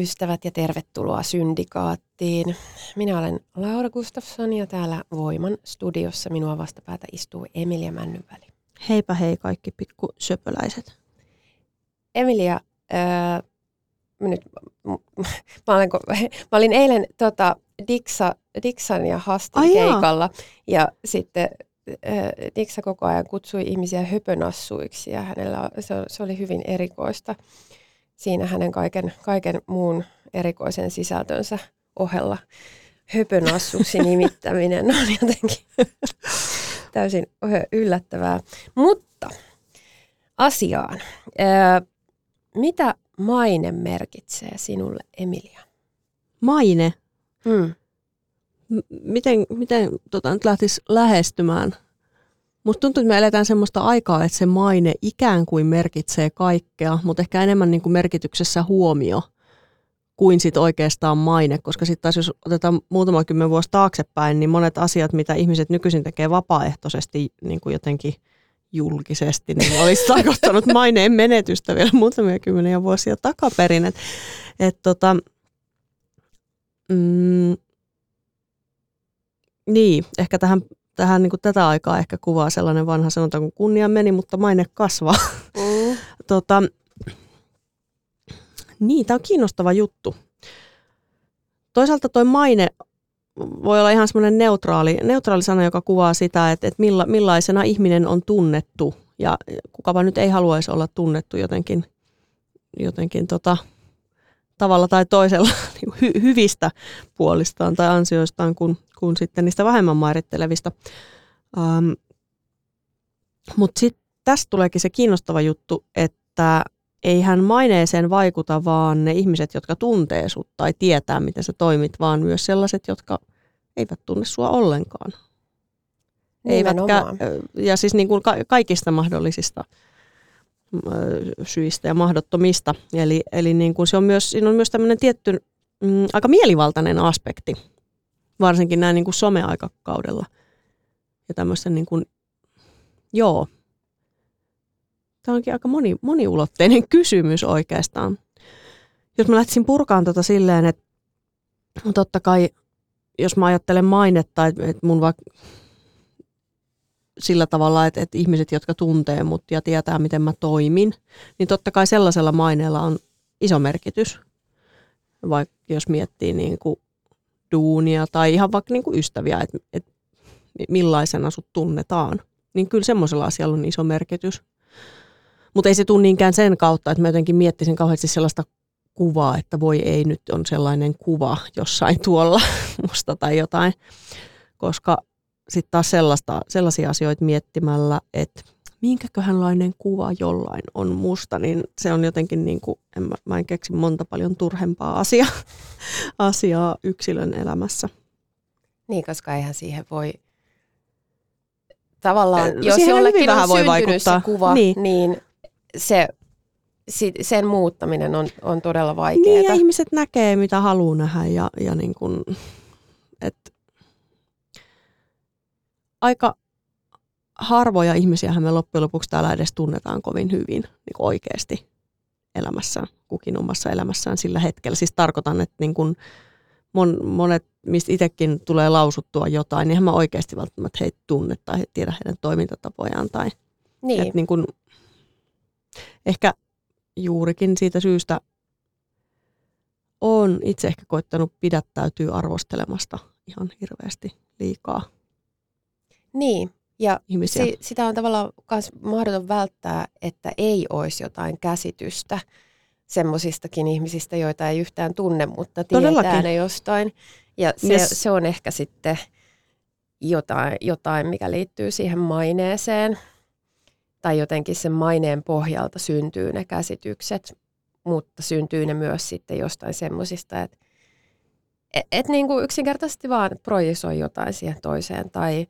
Pikkuystävät ja tervetuloa Syndikaattiin. Minä olen Laura Gustafsson ja täällä Voiman studiossa minua vastapäätä istuu Emilia Männynväli. Heipä hei kaikki pikkusöpöläiset. Emilia, ää, nyt, mä, olen, mä olin eilen tota, Diksa, Diksan ja Hastin Ai keikalla ja sitten Diksa koko ajan kutsui ihmisiä höpönassuiksi ja hänellä se, se oli hyvin erikoista siinä hänen kaiken, kaiken muun erikoisen sisältönsä ohella höpönassuksi nimittäminen on jotenkin täysin yllättävää. Mutta asiaan. Mitä maine merkitsee sinulle, Emilia? Maine? Hmm. miten miten tota, nyt lähtisi lähestymään Musta tuntuu, että me eletään semmoista aikaa, että se maine ikään kuin merkitsee kaikkea, mutta ehkä enemmän niin kuin merkityksessä huomio kuin sit oikeastaan maine, koska sitten taas jos otetaan muutama kymmen vuosi taaksepäin, niin monet asiat, mitä ihmiset nykyisin tekee vapaaehtoisesti niin kuin jotenkin julkisesti, niin olisi tarkoittanut maineen menetystä vielä muutamia kymmeniä vuosia takaperin. Et, et tota, mm, niin, ehkä tähän tähän niin kuin tätä aikaa ehkä kuvaa sellainen vanha sanonta, kun kunnia meni, mutta maine kasvaa. Mm. tota, niin, tämä on kiinnostava juttu. Toisaalta tuo maine voi olla ihan semmoinen neutraali, neutraali sana, joka kuvaa sitä, että, että milla, millaisena ihminen on tunnettu. Ja kukapa nyt ei haluaisi olla tunnettu jotenkin, jotenkin tota, tavalla tai toisella niin hy, hyvistä puolistaan tai ansioistaan kuin, kuin sitten niistä vähemmän mairittelevista. Um, Mutta sitten tästä tuleekin se kiinnostava juttu, että eihän maineeseen vaikuta vaan ne ihmiset, jotka tuntee sut tai tietää, miten sä toimit, vaan myös sellaiset, jotka eivät tunne sua ollenkaan. Eivätkä, ja siis niin kuin kaikista mahdollisista syistä ja mahdottomista. Eli, eli niin kuin se on myös, siinä on myös tämmöinen tietty mm, aika mielivaltainen aspekti, varsinkin näin niin kuin someaikakaudella. Ja tämmöisen niin kuin, joo, tämä onkin aika moni, moniulotteinen kysymys oikeastaan. Jos mä lähtisin purkaan tota silleen, että totta kai, jos mä ajattelen mainetta, että mun vaikka sillä tavalla, että, että ihmiset, jotka tuntee mut ja tietää, miten mä toimin, niin totta kai sellaisella maineella on iso merkitys. Vaikka jos miettii niin kuin duunia tai ihan vaikka niin kuin ystäviä, että, että millaisena sut tunnetaan, niin kyllä semmoisella asialla on iso merkitys. Mutta ei se tule niinkään sen kautta, että mä jotenkin miettisin kauheasti sellaista kuvaa, että voi ei nyt on sellainen kuva jossain tuolla musta tai jotain, koska sitten taas sellaista, sellaisia asioita miettimällä, että minkäköhänlainen kuva jollain on musta, niin se on jotenkin niin kuin, en mä, mä en keksi monta paljon turhempaa asia, asiaa yksilön elämässä. Niin, koska eihän siihen voi tavallaan, no, jos jollekin vähän voi vaikuttaa. se kuva, niin, niin se, sen muuttaminen on, on todella vaikeaa. Niin, ja ihmiset näkee, mitä haluaa nähdä ja, ja niin kuin, että aika harvoja ihmisiä me loppujen lopuksi täällä edes tunnetaan kovin hyvin niin kuin oikeasti elämässään, kukin omassa elämässään sillä hetkellä. Siis tarkoitan, että niin kuin mon, monet, mistä itsekin tulee lausuttua jotain, niin mä oikeasti välttämättä heitä tunne tai he tiedä heidän toimintatapojaan. Tai, niin. Että niin kuin, ehkä juurikin siitä syystä on itse ehkä koittanut pidättäytyä arvostelemasta ihan hirveästi liikaa Niin, ja ihmisiä. si- sitä on tavallaan myös mahdoton välttää, että ei olisi jotain käsitystä semmoisistakin ihmisistä, joita ei yhtään tunne, mutta tietää Todellakin. ne jostain. Ja se, Yes. se on ehkä sitten jotain, jotain, mikä liittyy siihen maineeseen. Tai jotenkin sen maineen pohjalta syntyy ne käsitykset, mutta syntyy ne myös sitten jostain semmoisista, että et, et niin kuin yksinkertaisesti vaan projisoi jotain siihen toiseen tai,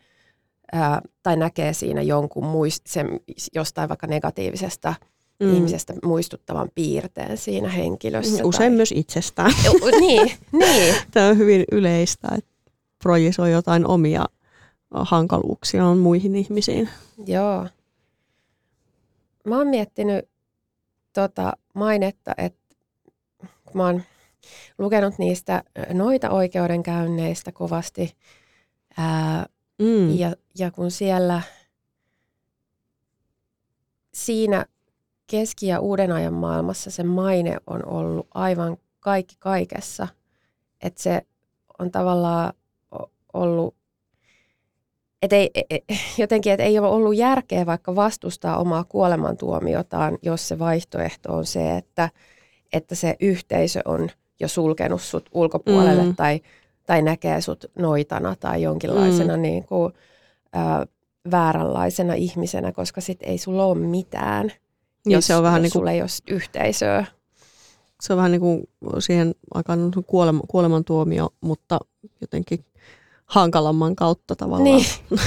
ää, tai näkee siinä jonkun muist, sen, jostain vaikka negatiivisesta mm. ihmisestä muistuttavan piirteen siinä henkilössä. Usein tai... myös itsestään. niin, niin. Tämä on hyvin yleistä, että projisoi jotain omia hankaluuksiaan muihin ihmisiin. Joo. Mä oon miettinyt tota mainetta, että kun mä oon lukenut niistä noita oikeudenkäynneistä kovasti, ää, Mm. ja, ja kun siellä siinä keski- ja uuden ajan maailmassa se maine on ollut aivan kaikki kaikessa, että se on tavallaan ollut et ei, e- e- jotenkin, että ei ole ollut järkeä vaikka vastustaa omaa kuolemantuomiotaan, jos se vaihtoehto on se, että, että se yhteisö on jo sulkenut sut ulkopuolelle Mm. tai, tai näkee sut noitana tai jonkinlaisena Mm. niin kuin, ä, vääränlaisena ihmisenä, koska sit ei sulla ole mitään, Niin jos, se on vähän jos niin kuin sulla ei ole yhteisöä. se on vähän niin kuin siihen aikaan kuolema, kuolemantuomio, mutta jotenkin hankalamman kautta tavallaan. Niin,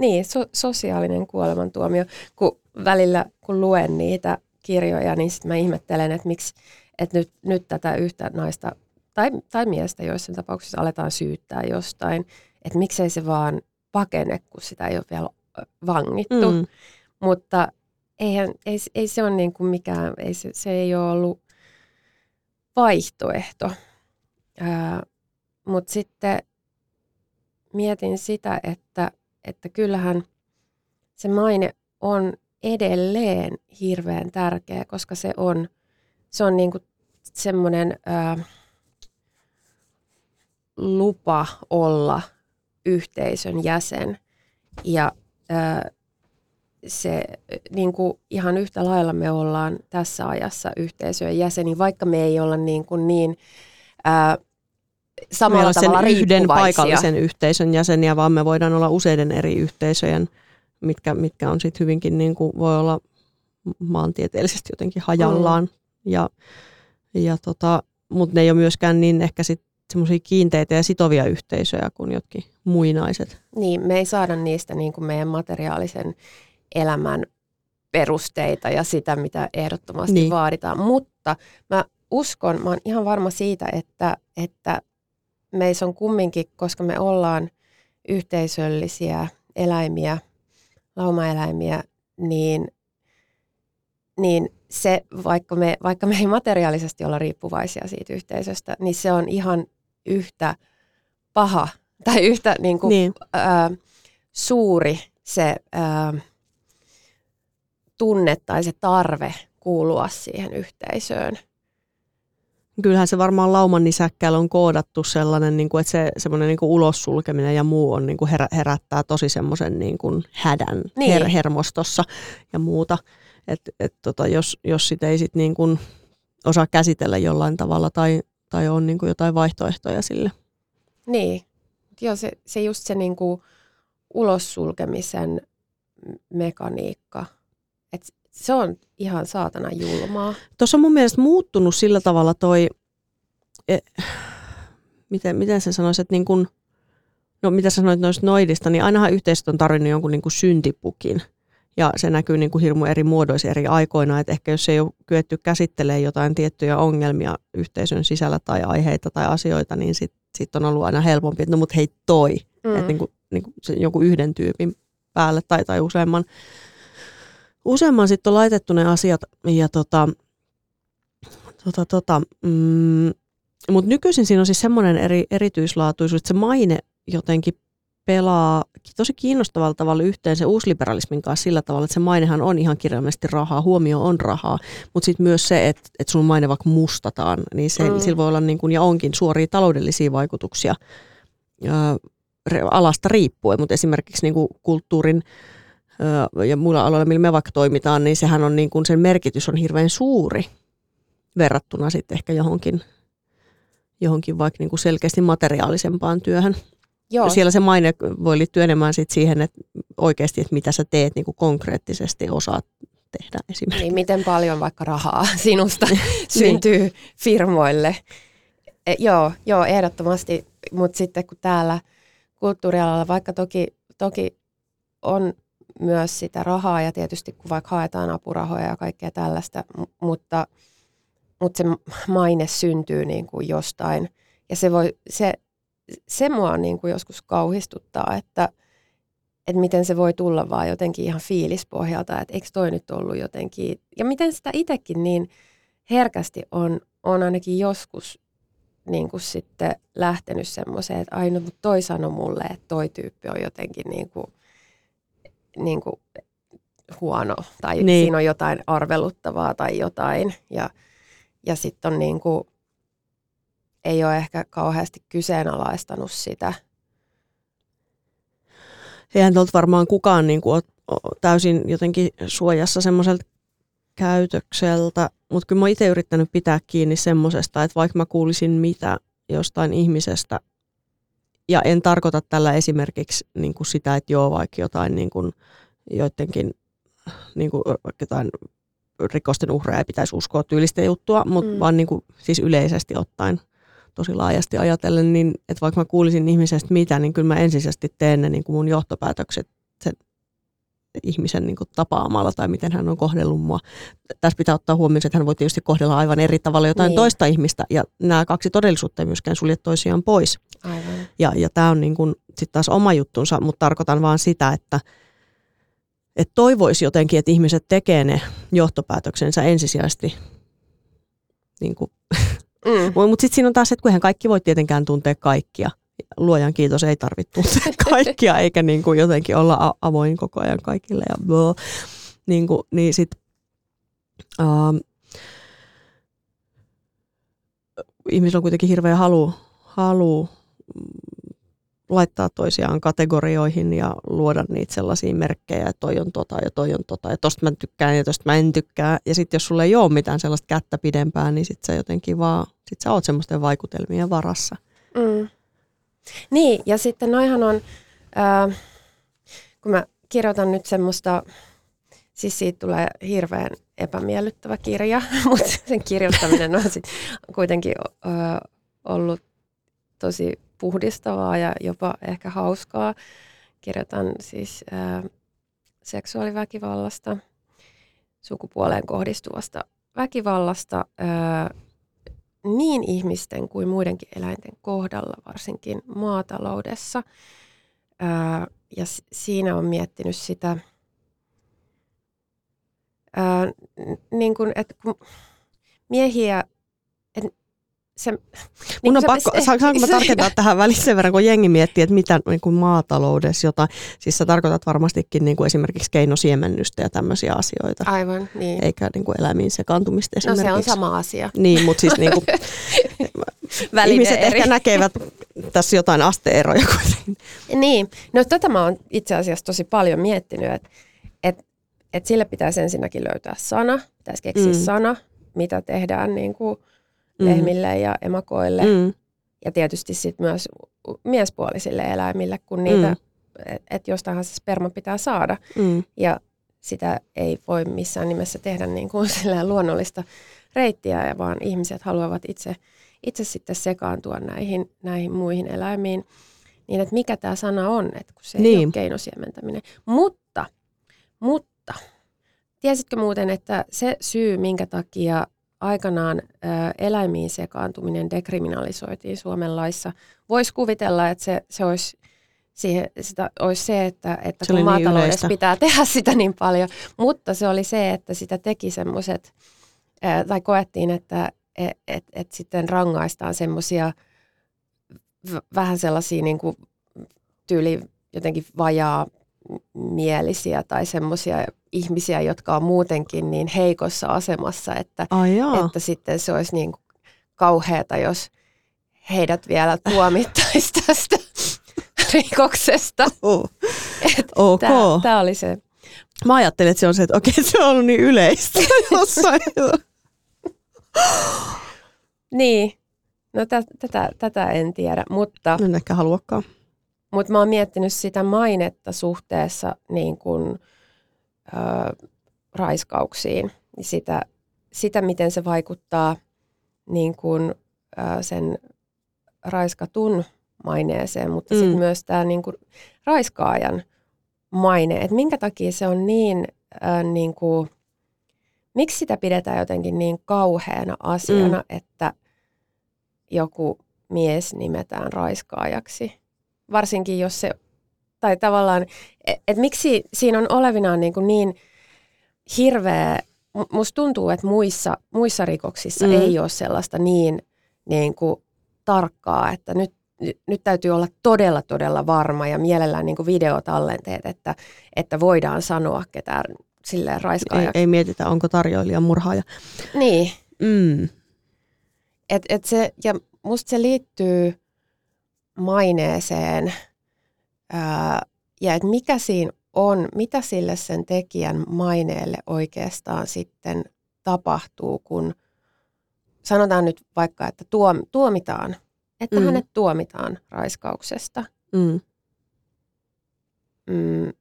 niin so, sosiaalinen kuolemantuomio. Kun välillä kun luen niitä kirjoja, niin sitten mä ihmettelen, että miksi että nyt, nyt tätä yhtä naista tai, tai miestä joissain tapauksissa aletaan syyttää jostain, että miksei se vaan pakene, kun sitä ei ole vielä vangittu. Mm. Mutta eihän, ei, ei se ole niin kuin mikään, ei se, se ei ole ollut vaihtoehto. Mutta sitten mietin sitä, että, että kyllähän se maine on edelleen hirveän tärkeä, koska se on, se on niin kuin semmoinen lupa olla yhteisön jäsen. Ja se niin kuin ihan yhtä lailla me ollaan tässä ajassa yhteisöjen jäseni, vaikka me ei olla niin, kuin niin ää, samalla Meillä on tavalla sen yhden paikallisen yhteisön jäseniä, vaan me voidaan olla useiden eri yhteisöjen, mitkä, mitkä on sitten hyvinkin, niin kuin, voi olla maantieteellisesti jotenkin hajallaan. Mm. Ja, ja tota, mutta ne ei ole myöskään niin ehkä sit semmoisia kiinteitä ja sitovia yhteisöjä kuin jotkin muinaiset. Niin, me ei saada niistä niin kuin meidän materiaalisen elämän perusteita ja sitä, mitä ehdottomasti Niin. vaaditaan. Mutta mä uskon, mä oon ihan varma siitä, että, että meissä on kumminkin, koska me ollaan yhteisöllisiä eläimiä, laumaeläimiä, niin, niin se, vaikka me, vaikka me ei materiaalisesti olla riippuvaisia siitä yhteisöstä, niin se on ihan yhtä paha tai yhtä niin kuin, Niin. ää, suuri se ää, tunne tai se tarve kuulua siihen yhteisöön. Kyllähän se varmaan lauman nisäkkäällä on koodattu sellainen, niin kuin, että se semmoinen niin kuin ulos sulkeminen ja muu on, niin kuin herä, herättää tosi semmoisen niin kuin hädän Niin. her, hermostossa ja muuta. Et, et tota, jos, jos sitä ei sit niin kuin osaa käsitellä jollain tavalla tai, tai on niin kuin jotain vaihtoehtoja sille. Niin, joo, se, se just se niin kuin ulos sulkemisen mekaniikka. Et se on ihan saatana julmaa. Tuossa on mun mielestä muuttunut sillä tavalla toi, e, miten, miten se sanoisi, että niin kun, no mitä sä sanoit noista noidista, niin ainahan yhteisöt on tarvinnut jonkun niin kuin syntipukin. Ja se näkyy niin kuin hirmu eri muodoissa eri aikoina, että ehkä jos ei ole kyetty käsittelemään jotain tiettyjä ongelmia yhteisön sisällä tai aiheita tai asioita, niin sitten sit on ollut aina helpompi, että no mut hei toi, mm. että niin kuin, niin kuin se joku yhden tyypin päälle tai, tai useamman. Useamman sitten on laitettu ne asiat ja tota, tota, tota, mm, mutta nykyisin siinä on siis semmoinen eri, erityislaatuisuus, että se maine jotenkin pelaa tosi kiinnostavalla tavalla yhteen se uusliberalismin kanssa sillä tavalla, että se mainehan on ihan kirjaimellisesti rahaa, huomio on rahaa, mutta sitten myös se, että, että sun maine vaikka mustataan, niin se, mm. Sillä voi olla niin kuin, ja onkin suoria taloudellisia vaikutuksia ö, alasta riippuen, mutta esimerkiksi niin kuin kulttuurin ja muilla aloilla, millä me vaikka toimitaan, niin sehän on niin kuin, sen merkitys on hirveän suuri verrattuna sitten ehkä johonkin, johonkin vaikka niin kuin selkeästi materiaalisempaan työhön. Joo. Siellä se maine voi liittyä enemmän sit siihen, että oikeasti, että mitä sä teet niin kuin konkreettisesti osaat tehdä esimerkiksi. Niin, miten paljon vaikka rahaa sinusta syntyy niin. firmoille. E, joo, joo, ehdottomasti. Mutta sitten kun täällä kulttuurialalla, vaikka toki, toki on myös sitä rahaa ja tietysti kun vaikka haetaan apurahoja ja kaikkea tällaista, mutta, mutta se maine syntyy niin kuin jostain. Ja se, voi, se, se mua niin kuin joskus kauhistuttaa, että, että miten se voi tulla vaan jotenkin ihan fiilispohjalta, että eikö toi nyt ollut jotenkin, ja miten sitä itsekin niin herkästi on, on ainakin joskus niin kuin sitten lähtenyt semmoiseen, että aina mutta toi sanoi mulle, että toi tyyppi on jotenkin niin kuin, niin kuin huono tai niin. siinä on jotain arveluttavaa tai jotain. Ja, ja sitten on niin kuin, ei ole ehkä kauheasti kyseenalaistanut sitä. Eihän tuolta varmaan kukaan niin kuin, täysin jotenkin suojassa semmoiselta käytökseltä, mutta kyllä mä itse yrittänyt pitää kiinni semmoisesta, että vaikka mä kuulisin mitä jostain ihmisestä, ja en tarkoita tällä esimerkiksi niin kuin sitä, että joo, vaikka jotain niin kuin, joidenkin niin kuin, jotain rikosten uhreja pitäisi uskoa tyylistä juttua, mutta mm. vaan niin kuin, siis yleisesti ottaen tosi laajasti ajatellen, niin että vaikka mä kuulisin ihmisestä mitä, niin kyllä mä ensisijaisesti teen ne niin kuin mun johtopäätökset sen ihmisen niin kuin tapaamalla tai miten hän on kohdellut mua. Tässä pitää ottaa huomioon, että hän voi tietysti kohdella aivan eri tavalla jotain niin. toista ihmistä ja nämä kaksi todellisuutta ei myöskään sulje toisiaan pois. Aivan. Ja, ja tämä on niin kuin, sit taas oma juttunsa, mutta tarkoitan vaan sitä, että et toivoisi jotenkin, että ihmiset tekee ne johtopäätöksensä ensisijaisesti niin kuin, Mm. Mutta sitten siinä on taas, että kun kaikki voi tietenkään tuntea kaikkia luojan kiitos, ei tarvitse tuntea kaikkia, eikä niin kuin jotenkin olla avoin koko ajan kaikille. Ja niin, kuin, niin sit, uh, ihmisillä on kuitenkin hirveä halu, halu laittaa toisiaan kategorioihin ja luoda niitä sellaisia merkkejä, että toi on tota ja toi on tota ja tosta mä tykkään ja tosta mä en tykkää. Ja sitten jos sulla ei ole mitään sellaista kättä pidempään, niin sit sä jotenkin vaan, sit sä oot semmoisten vaikutelmien varassa. Mm. Niin, ja sitten noihan on, äh, kun mä kirjoitan nyt semmoista, siis siitä tulee hirveän epämiellyttävä kirja, mutta sen kirjoittaminen on sitten kuitenkin äh, ollut tosi puhdistavaa ja jopa ehkä hauskaa. Kirjoitan siis äh, seksuaaliväkivallasta, sukupuoleen kohdistuvasta väkivallasta, äh, niin ihmisten kuin muidenkin eläinten kohdalla, varsinkin maataloudessa. Ää, ja siinä on miettinyt sitä, ää, niin kun, että kun miehiä se, niin Mun on se, pakko, se, saanko mä tarkentaa se, tähän välissä sen verran, kun jengi miettii, että mitä niin kuin maataloudessa jotain, siis sä tarkoitat varmastikin niin kuin esimerkiksi keinosiemennystä ja tämmöisiä asioita. Aivan, niin. Eikä niin kuin eläimiin sekaantumista esimerkiksi. No se on sama asia. Niin, mutta siis niin kuin, ihmiset eri. ehkä näkevät tässä jotain asteeroja kuitenkin. Niin, no tätä mä oon itse asiassa tosi paljon miettinyt, että et, et sille pitäisi ensinnäkin löytää sana, pitäisi keksiä mm. sana, mitä tehdään niin kuin mm. lehmille ja emakoille. Mm. Ja tietysti sit myös miespuolisille eläimille, kun niitä, mm. että et jostainhan se sperma pitää saada. Mm. Ja sitä ei voi missään nimessä tehdä niin kuin luonnollista reittiä, vaan ihmiset haluavat itse, itse sitten sekaantua näihin, näihin muihin eläimiin. Niin, että mikä tämä sana on, että kun se niin. ei ole keinosiementäminen. Mutta, mutta, tiesitkö muuten, että se syy, minkä takia aikanaan eläimiin sekaantuminen dekriminalisoitiin Suomen laissa. Voisi kuvitella, että se, se olisi siihen, sitä olisi se, että, että se kun niin maataloudessa niin pitää tehdä sitä niin paljon, mutta se oli se, että sitä teki semmoiset, tai koettiin, että et, et, et sitten rangaistaan semmoisia vähän sellaisia niin kuin tyyli jotenkin vajaa mielisiä tai semmoisia ihmisiä, jotka on muutenkin niin heikossa asemassa, että, oh, että sitten se olisi niin kauheata, jos heidät vielä tuomittaisi tästä. rikoksesta. Oh. ok. Tämä, oli se. Mä ajattelin, että se on se, että okei, se on ollut niin yleistä jossain. Niin, no tä, tätä, tätä en tiedä, mutta, en ehkä haluakaan. Mutta mä oon miettinyt sitä mainetta suhteessa niin kuin, ö, raiskauksiin, sitä, sitä miten se vaikuttaa niin kuin, ö, sen raiskatun maineeseen, mutta mm. sitten myös tämä niin kuin, raiskaajan maine, että minkä takia se on niin, äh, niin kuin, miksi sitä pidetään jotenkin niin kauheana asiana, mm. että joku mies nimetään raiskaajaksi. Varsinkin jos se, tai tavallaan, että et miksi siinä on olevinaan niin, kuin niin hirveä, musta tuntuu, että muissa, muissa rikoksissa mm. ei ole sellaista niin, niin kuin tarkkaa, että nyt nyt täytyy olla todella, todella varma ja mielellään niin videotallenteet, että, että voidaan sanoa ketään silleen raiskaajaksi. Ei, ei mietitä, onko tarjoilija murhaaja. Niin. Mm. Et, et se, ja musta se liittyy maineeseen ää, ja että mikä siinä on, mitä sille sen tekijän maineelle oikeastaan sitten tapahtuu, kun sanotaan nyt vaikka, että tuom, tuomitaan että mm. hänet tuomitaan raiskauksesta. Mm. Mm,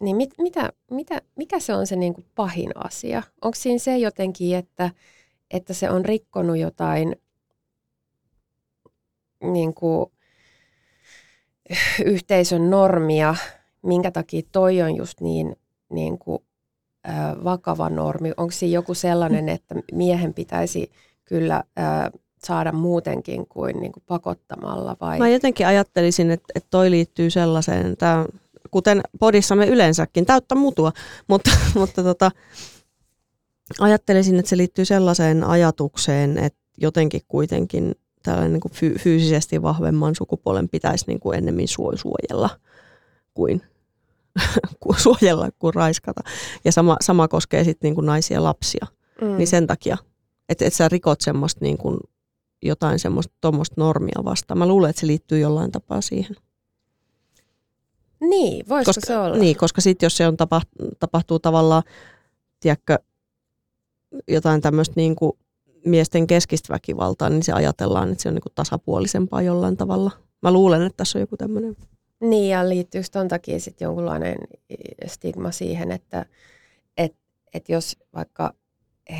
niin mit, mitä, mitä, mikä se on se niin kuin pahin asia? Onko siinä se jotenkin, että, että se on rikkonut jotain niin kuin, yhteisön normia, minkä takia toi on just niin, niin kuin, ö, vakava normi? Onko siinä joku sellainen, että miehen pitäisi kyllä ö, saada muutenkin kuin, niin kuin pakottamalla? Vai? Mä jotenkin ajattelisin, että, että toi liittyy sellaiseen, tää, kuten podissamme yleensäkin, täyttä mutua, mutta, mutta tota, ajattelisin, että se liittyy sellaiseen ajatukseen, että jotenkin kuitenkin tällainen niin kuin fy- fyysisesti vahvemman sukupuolen pitäisi niin kuin ennemmin suojella kuin suojella kuin raiskata. Ja sama, sama koskee sitten niin kuin naisia ja lapsia. Mm. Niin sen takia, että et sä rikot semmoista niin kuin jotain semmoista tuommoista normia vastaan. Mä luulen, että se liittyy jollain tapaa siihen. Niin, voisiko koska, se olla? Niin, koska sitten jos se on tapa, tapahtuu tavallaan, tiedätkö, jotain tämmöistä niin kuin miesten keskistä väkivaltaa, niin se ajatellaan, että se on niin kuin tasapuolisempaa jollain tavalla. Mä luulen, että tässä on joku tämmöinen. Niin, ja liittyykö ton takia sitten jonkunlainen stigma siihen, että et, et jos vaikka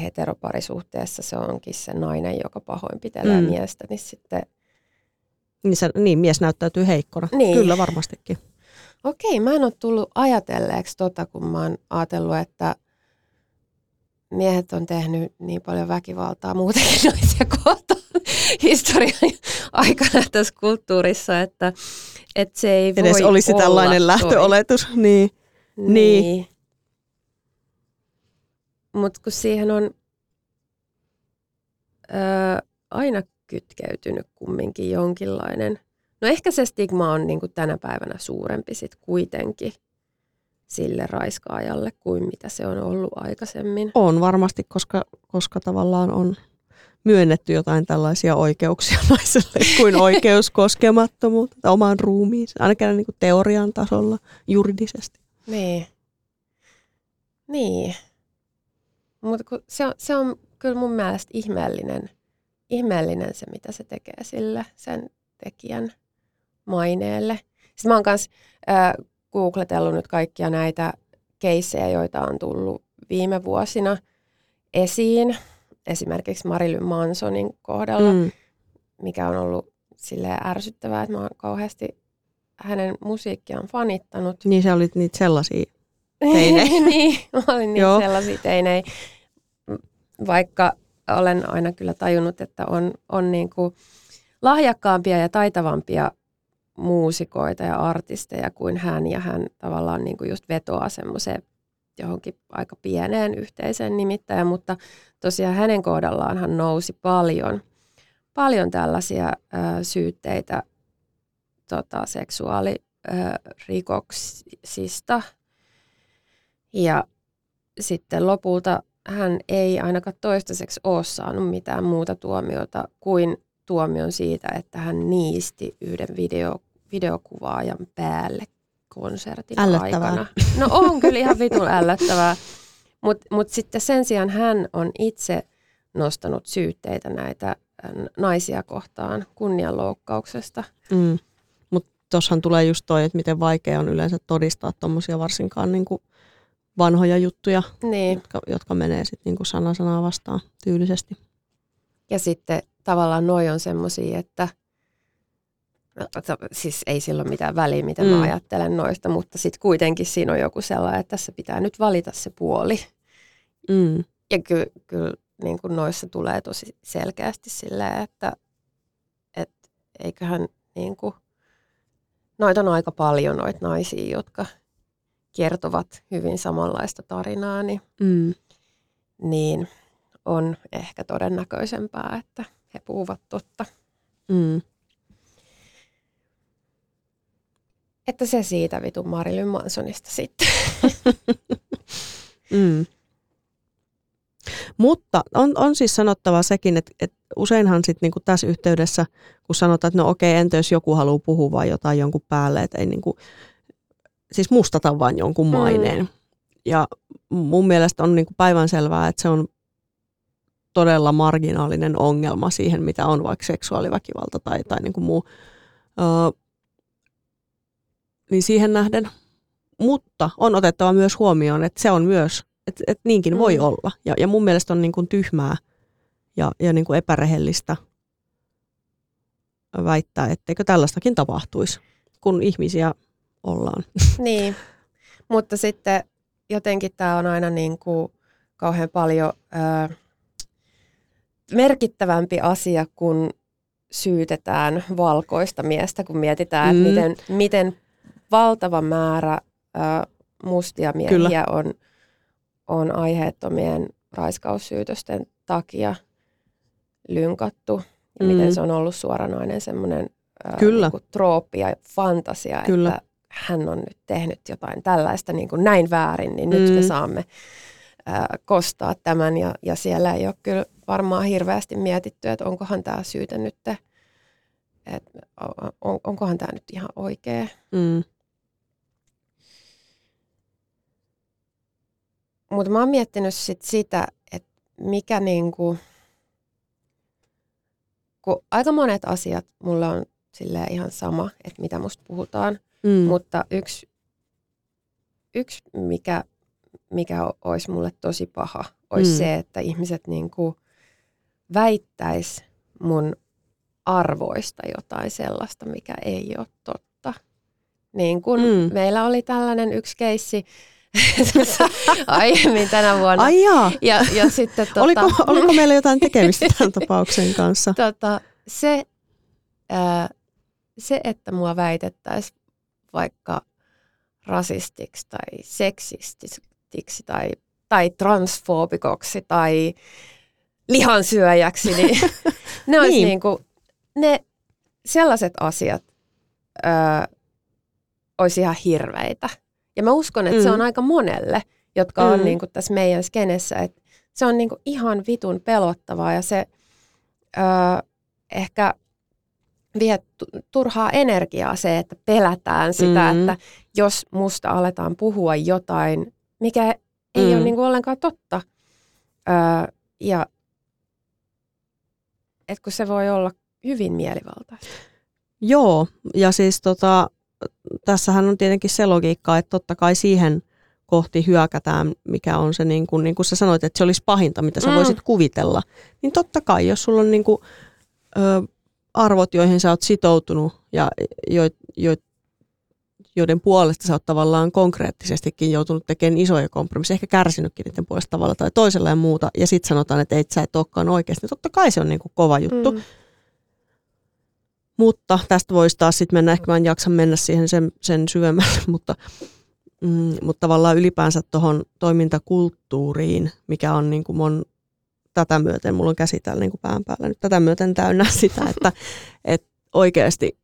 heteroparisuhteessa se onkin se nainen, joka pahoinpitelee mm. miestä, niin sitten... Niin, se, niin, mies näyttäytyy heikkona. Niin. Kyllä varmastikin. Okei, mä en ole tullut ajatelleeksi tota, kun mä oon ajatellut, että miehet on tehnyt niin paljon väkivaltaa muutenkin naisia kohtaan historian aikana tässä kulttuurissa, että, että se ei Edes voi olisi olla tällainen toi. lähtöoletus. Niin. Niin. niin. Mutta kun siihen on ää, aina kytkeytynyt kumminkin jonkinlainen, no ehkä se stigma on niin kuin tänä päivänä suurempi sit kuitenkin sille raiskaajalle kuin mitä se on ollut aikaisemmin. On varmasti, koska, koska tavallaan on myönnetty jotain tällaisia oikeuksia naiselle kuin oikeus koskemattomuutta omaan ruumiin, ainakin niin kuin teorian tasolla juridisesti. Niin. Niin. Mutta se on, se on kyllä mun mielestä ihmeellinen, ihmeellinen se, mitä se tekee sille sen tekijän maineelle. Sitten mä oon myös äh, googletellut nyt kaikkia näitä keissejä, joita on tullut viime vuosina esiin. Esimerkiksi Marilyn Mansonin kohdalla, mm. mikä on ollut sille ärsyttävää, että mä oon kauheasti hänen musiikkiaan fanittanut. Niin se oli niitä sellaisia teinejä. niin, mä olin niitä sellaisia teinejä vaikka olen aina kyllä tajunnut, että on, on niin kuin lahjakkaampia ja taitavampia muusikoita ja artisteja kuin hän, ja hän tavallaan niin kuin just vetoaa semmoiseen johonkin aika pieneen yhteiseen nimittäjään, mutta tosiaan hänen kohdallaan hän nousi paljon, paljon tällaisia ö, syytteitä tota, seksuaalirikoksista. Ja sitten lopulta hän ei ainakaan toistaiseksi ole saanut mitään muuta tuomiota kuin tuomion siitä, että hän niisti yhden video, videokuvaajan päälle konsertin Ällöttävää. aikana. No on kyllä ihan vitun ällöttävää. Mutta mut sitten sen sijaan hän on itse nostanut syytteitä näitä äh, naisia kohtaan kunnianloukkauksesta. Mm. Mutta tuossahan tulee just toi, että miten vaikea on yleensä todistaa tuommoisia varsinkaan niin kuin vanhoja juttuja, Niin. jotka, jotka menee sitten niin kuin sana sanaa vastaan tyylisesti. Ja sitten tavallaan noi on semmoisia, että siis ei sillä ole mitään väliä, mitä mm. Mä ajattelen noista, mutta sitten kuitenkin siinä on joku sellainen, että tässä pitää nyt valita se puoli. Mm. Ja kyllä ky, niin kuin noissa tulee tosi selkeästi silleen, että et eiköhän niin kuin, noita on aika paljon noita naisia, jotka kertovat hyvin samanlaista tarinaa, niin, Mm. niin on ehkä todennäköisempää, että he puhuvat totta. Mm. Että se siitä vitun Marilyn Mansonista sitten. Mm. Mutta on, on siis sanottava sekin, että, että useinhan sit niinku tässä yhteydessä, kun sanotaan, että no okei, entä jos joku haluaa puhua vaan jotain jonkun päälle, että ei niinku, siis mustata vaan jonkun maineen. Mm. Ja mun mielestä on niinku päivänselvää, että se on todella marginaalinen ongelma siihen, mitä on vaikka seksuaaliväkivalta tai, tai niinku muu. Öö, niin siihen nähden. Mutta on otettava myös huomioon, että se on myös, että, että niinkin voi Mm. olla. Ja, ja mun mielestä on niin kuin tyhmää ja, ja niin kuin epärehellistä väittää, etteikö tällaistakin tapahtuisi, kun ihmisiä ollaan. niin, mutta sitten jotenkin tämä on aina niin kuin kauhean paljon ö, merkittävämpi asia, kun syytetään valkoista miestä, kun mietitään, Mm. että miten, miten valtava määrä ö, mustia miehiä Kyllä. on, on aiheettomien raiskaussyytösten takia lynkattu. Ja Mm. miten se on ollut suoranainen semmoinen Kyllä. Niin trooppi ja fantasia, Kyllä. että hän on nyt tehnyt jotain tällaista niin kuin näin väärin, niin nyt me Mm. saamme ää, kostaa tämän. Ja, ja siellä ei ole kyllä varmaan hirveästi mietitty, että onkohan tämä syytä nyt, että on, onkohan tämä nyt ihan oikea. Mm. Mutta mä oon miettinyt sit sitä, että mikä niinku, kun aika monet asiat mulla on silleen ihan sama, että mitä musta puhutaan, Mm. mutta yksi, yksi mikä, mikä olisi mulle tosi paha, olisi Mm. se, että ihmiset niinku väittäis mun arvoista jotain sellaista, mikä ei ole totta. Niin kun mm. meillä oli tällainen yksi keissi aiemmin tänä vuonna. Ai jaa, Ja, ja sitten tota, oliko, oliko meillä jotain tekemistä tämän tapauksen kanssa? tota, se, ää, se, että mua väitettäisiin vaikka rasistiksi tai seksistiksi tai, tai transfoobikoksi tai lihansyöjäksi, niin ne olisi Niin. niin. kuin, ne sellaiset asiat ää, olisi ihan hirveitä. Ja mä uskon, että mm. se Mm. on aika monelle, jotka on Mm. niin kuin tässä meidän skenessä, että se on niin kuin ihan vitun pelottavaa ja se öö, ehkä vie tu- turhaa energiaa se, että pelätään sitä, Mm. mm. että jos musta aletaan puhua jotain, mikä ei Mm. ole niin kuin ollenkaan totta. Öö, ja et kun se voi olla hyvin mielivaltaista. Joo, ja siis tota, tässähän on tietenkin se logiikka, että totta kai siihen kohti hyökätään, mikä on se, niin kuin, niin kuin sä sanoit, että se olisi pahinta, mitä sä Mm. voisit kuvitella. Niin totta kai, jos sulla on niin kuin, ö, arvot, joihin sä oot sitoutunut ja jo, jo, joiden puolesta sä oot tavallaan konkreettisestikin joutunut tekemään isoja kompromisseja, ehkä kärsinytkin niiden puolesta tavalla tai toisella ja muuta, ja sitten sanotaan, että ei sä et olekaan oikeasti. Totta kai se on niin kuin kova juttu. Mm. Mutta tästä voisi taas sitten mennä, ehkä mä en jaksa mennä siihen sen, sen syvemmälle, mutta, mm, mutta tavallaan ylipäänsä tuohon toimintakulttuuriin, mikä on niin kuin mun, tätä myöten, mulla on käsi täällä niin kuin pään päällä nyt tätä myöten täynnä sitä, että, että oikeasti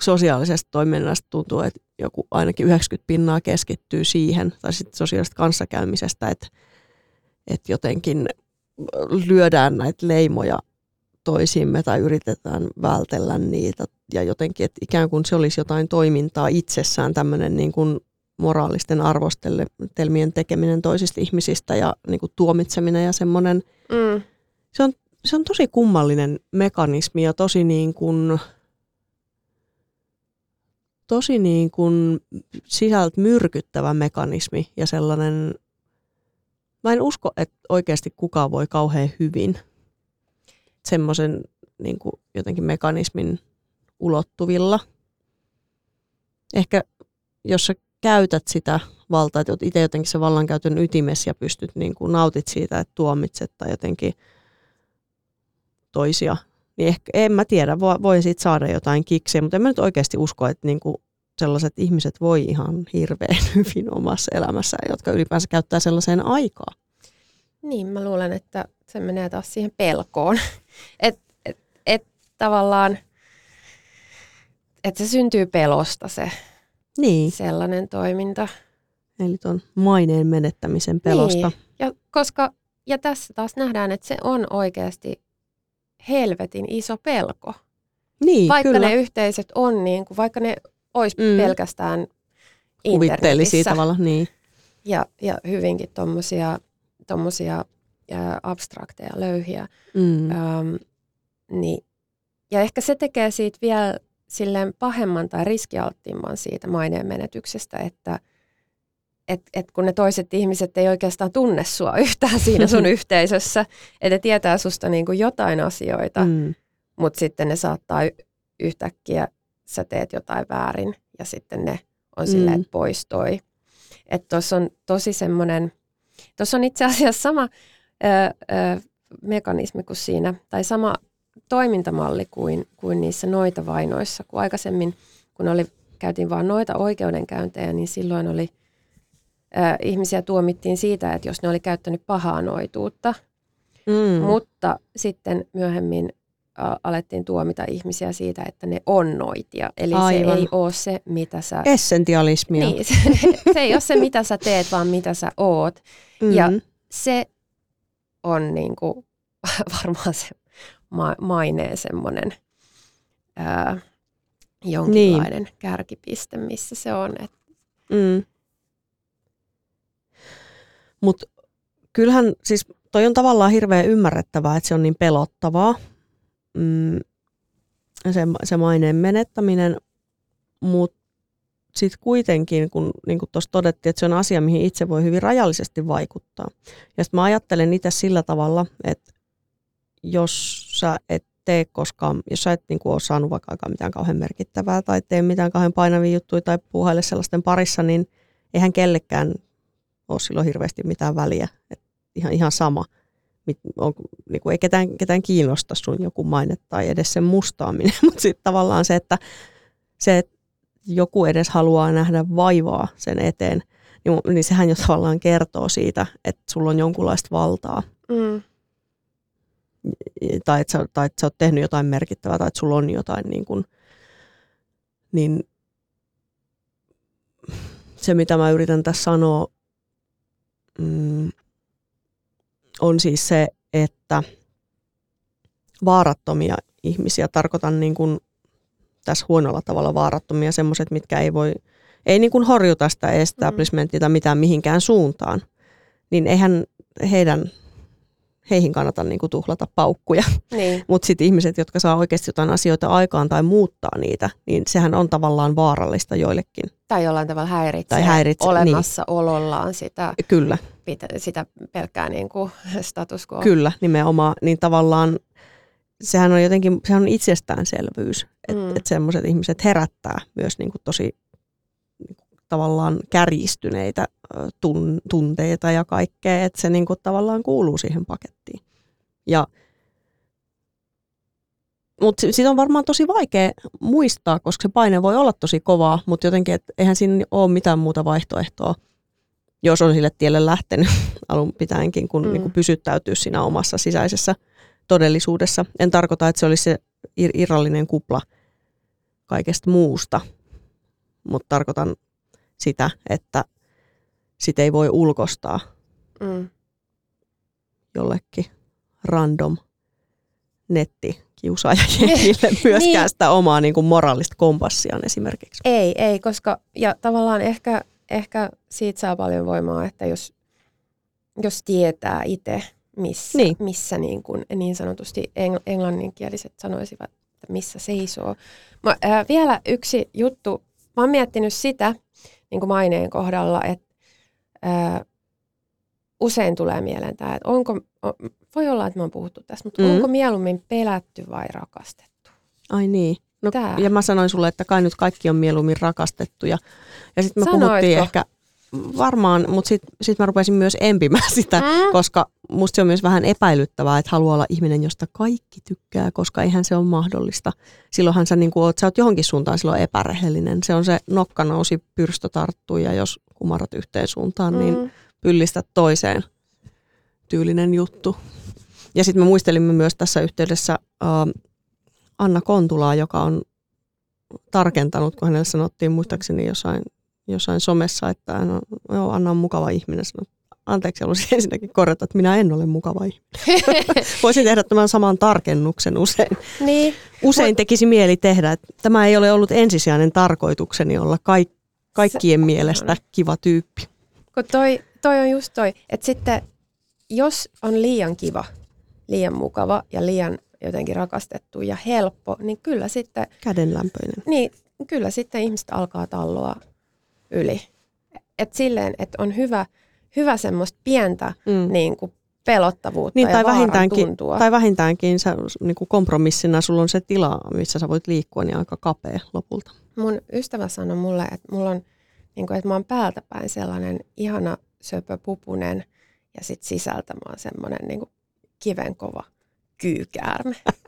sosiaalisesta toiminnasta tuntuu, että joku ainakin 90 pinnaa keskittyy siihen, tai sitten sosiaalisesta kanssakäymisestä, että, että jotenkin lyödään näitä leimoja toisimme tai yritetään vältellä niitä. Ja jotenkin, että ikään kuin se olisi jotain toimintaa itsessään, tämmöinen niin kuin moraalisten arvostelmien tekeminen toisista ihmisistä ja niin kuin tuomitseminen ja semmoinen, mm. se, on, se on tosi kummallinen mekanismi ja tosi niin kuin, tosi niin kuin sisältä myrkyttävä mekanismi ja sellainen, mä en usko, että oikeasti kukaan voi kauhean hyvin semmoisen niin jotenkin mekanismin ulottuvilla. Ehkä jos sä käytät sitä valtaa, että itse jotenkin se vallankäytön ytimessä ja pystyt niin kuin nautit siitä, että tuomitset tai jotenkin toisia, niin ehkä, en mä tiedä, voi siitä saada jotain kiksiä, mutta en mä nyt oikeasti usko, että niin kuin sellaiset ihmiset voi ihan hirveän hyvin omassa elämässään, jotka ylipäänsä käyttää sellaiseen aikaa. Niin, mä luulen, että se menee taas siihen pelkoon. Että et, et, tavallaan, että se syntyy pelosta se niin. sellainen toiminta. Eli tuon maineen menettämisen pelosta. Niin. Ja, koska, ja tässä taas nähdään, että se on oikeasti helvetin iso pelko. Niin, vaikka kyllä. ne yhteisöt on, niin kuin, vaikka ne olisi mm. pelkästään Kuvitteellisia tavalla, niin. Ja, ja hyvinkin tuommoisia tommosia, abstrakteja, löyhiä. Mm. Öm, niin, ja ehkä se tekee siitä vielä silleen pahemman tai riskialttiimman siitä maineen menetyksestä, että et, et kun ne toiset ihmiset ei oikeastaan tunne sua yhtään siinä sun yhteisössä, että tietää susta niin kuin jotain asioita, mm. mutta sitten ne saattaa yhtäkkiä, sä teet jotain väärin ja sitten ne on silleen, mm. että pois toi. Että tuossa on tosi semmoinen, tuossa on itse asiassa sama ö, ö, mekanismi kuin siinä, tai sama toimintamalli kuin, kuin niissä noita vainoissa, kun aikaisemmin, kun oli, käytiin vain noita oikeudenkäyntejä, niin silloin oli ö, ihmisiä tuomittiin siitä, että jos ne oli käyttänyt pahaa noituutta, mm. mutta sitten myöhemmin alettiin tuomita ihmisiä siitä, että ne on noitia. Eli Aivan. se ei ole se, mitä sä... Essentialismia. Niin, se, se ei ole se, mitä sä teet, vaan mitä sä oot. Mm. Ja se on niin kuin, varmaan se ma- maineen semmoinen ää, jonkinlainen niin. kärkipiste, missä se on. Et... Mm. Mutta kyllähän siis toi on tavallaan hirveän ymmärrettävää, että se on niin pelottavaa, mm, se, se maineen menettäminen, mutta sitten kuitenkin, kun niin tuossa todettiin, että se on asia, mihin itse voi hyvin rajallisesti vaikuttaa. Ja sitten mä ajattelen itse sillä tavalla, että jos sä et tee koskaan, jos sä et niin kuin ole saanut vaikka mitään kauhean merkittävää tai tee mitään kauhean painavia juttuja tai puhaile sellaisten parissa, niin eihän kellekään ole silloin hirveästi mitään väliä. Et ihan, ihan sama on, niin kuin ei ketään, ketään kiinnosta sun joku maine tai edes sen mustaaminen, mutta sitten tavallaan se, että se, että joku edes haluaa nähdä vaivaa sen eteen, niin, niin sehän jo tavallaan kertoo siitä, että sulla on jonkunlaista valtaa. Mm. Tai, että sä, tai että sä oot tehnyt jotain merkittävää tai että sulla on jotain niin kuin, niin se, mitä mä yritän tässä sanoa, mm, on siis se, että vaarattomia ihmisiä, tarkoitan niin kuin tässä huonolla tavalla vaarattomia, semmoiset, mitkä ei voi, ei niin kuin horjuta sitä establishmentia tai mitään mihinkään suuntaan, niin eihän heidän, heihin kannata niin kuin tuhlata paukkuja. Niin. Mutta sitten ihmiset, jotka saa oikeasti jotain asioita aikaan tai muuttaa niitä, niin sehän on tavallaan vaarallista joillekin. Tai jollain tavalla häiritsee, tai häiritsee niin. olemassaolollaan niin. sitä. Kyllä pitä, sitä pelkkää niin kuin status quo. Kyllä, nimenomaan. Niin tavallaan sehän on jotenkin, sehän on itsestäänselvyys, että mm. et semmoiset ihmiset herättää myös niin kuin tosi niin kuin tavallaan kärjistyneitä tun, tunteita ja kaikkea, että se niin kuin tavallaan kuuluu siihen pakettiin. Ja mutta siitä on varmaan tosi vaikea muistaa, koska se paine voi olla tosi kovaa, mutta jotenkin, että eihän siinä ole mitään muuta vaihtoehtoa jos on sille tielle lähtenyt alun pitäenkin, kun mm. niin kuin pysyttäytyy siinä omassa sisäisessä todellisuudessa. En tarkoita, että se olisi se irrallinen kupla kaikesta muusta, mutta tarkoitan sitä, että sitä ei voi ulkostaa mm. jollekin random nettikiusaajajengille myöskään niin. sitä omaa niin kuin moraalista kompassiaan esimerkiksi. Ei, ei, koska ja tavallaan ehkä, ehkä siitä saa paljon voimaa, että jos, jos tietää itse, missä, niin. missä niin, kuin, niin sanotusti engl- englanninkieliset sanoisivat, että missä seisoo. Mä, ää, vielä yksi juttu. Mä oon miettinyt sitä niin kuin maineen kohdalla, että ää, usein tulee mieleen tämä, että onko, voi olla, että me on puhuttu tästä, mutta mm. onko mieluummin pelätty vai rakastettu? Ai niin. No, ja mä sanoin sulle, että kai nyt kaikki on mieluummin rakastettu. Ja, ja sitten me Sanoitko? puhuttiin ehkä varmaan, mutta sitten sit mä rupesin myös empimään sitä, mm. koska musta se on myös vähän epäilyttävää, että haluaa olla ihminen, josta kaikki tykkää, koska eihän se ole mahdollista. Silloinhan sä, niin kuin oot, sä oot johonkin suuntaan silloin epärehellinen. Se on se nokka nousi, pyrstö tarttuu ja jos kumarat yhteen suuntaan, niin mm. niin pyllistä toiseen tyylinen juttu. Ja sitten me muistelimme myös tässä yhteydessä äh, Anna Kontulaa, joka on tarkentanut, kun hänelle sanottiin muistaakseni jossain, jossain somessa, että hän on, joo, Anna on mukava ihminen. Sanot, anteeksi, haluaisin ensinnäkin korjata, että minä en ole mukava ihminen. Voisin tehdä tämän saman tarkennuksen usein. Niin. Usein tekisi mieli tehdä, että tämä ei ole ollut ensisijainen tarkoitukseni olla kaik- kaikkien Se, mielestä kiva tyyppi. Kun toi, toi on just toi, että sitten jos on liian kiva, liian mukava ja liian jotenkin rakastettu ja helppo, niin kyllä sitten... Kädenlämpöinen. Niin, kyllä sitten ihmiset alkaa talloa yli. Et silleen, että on hyvä, hyvä semmoista pientä mm. niin kuin pelottavuutta niin, tai ja vähintäänkin, tuntua. Tai vähintäänkin sä, niin kuin kompromissina sulla on se tila, missä sä voit liikkua, niin aika kapea lopulta. Mun ystävä sanoi mulle, että mulla on, niin kuin, että mä oon päältä päin sellainen ihana söpöpupunen ja sitten sisältä mä oon semmoinen niin kivenkova kyykäärme.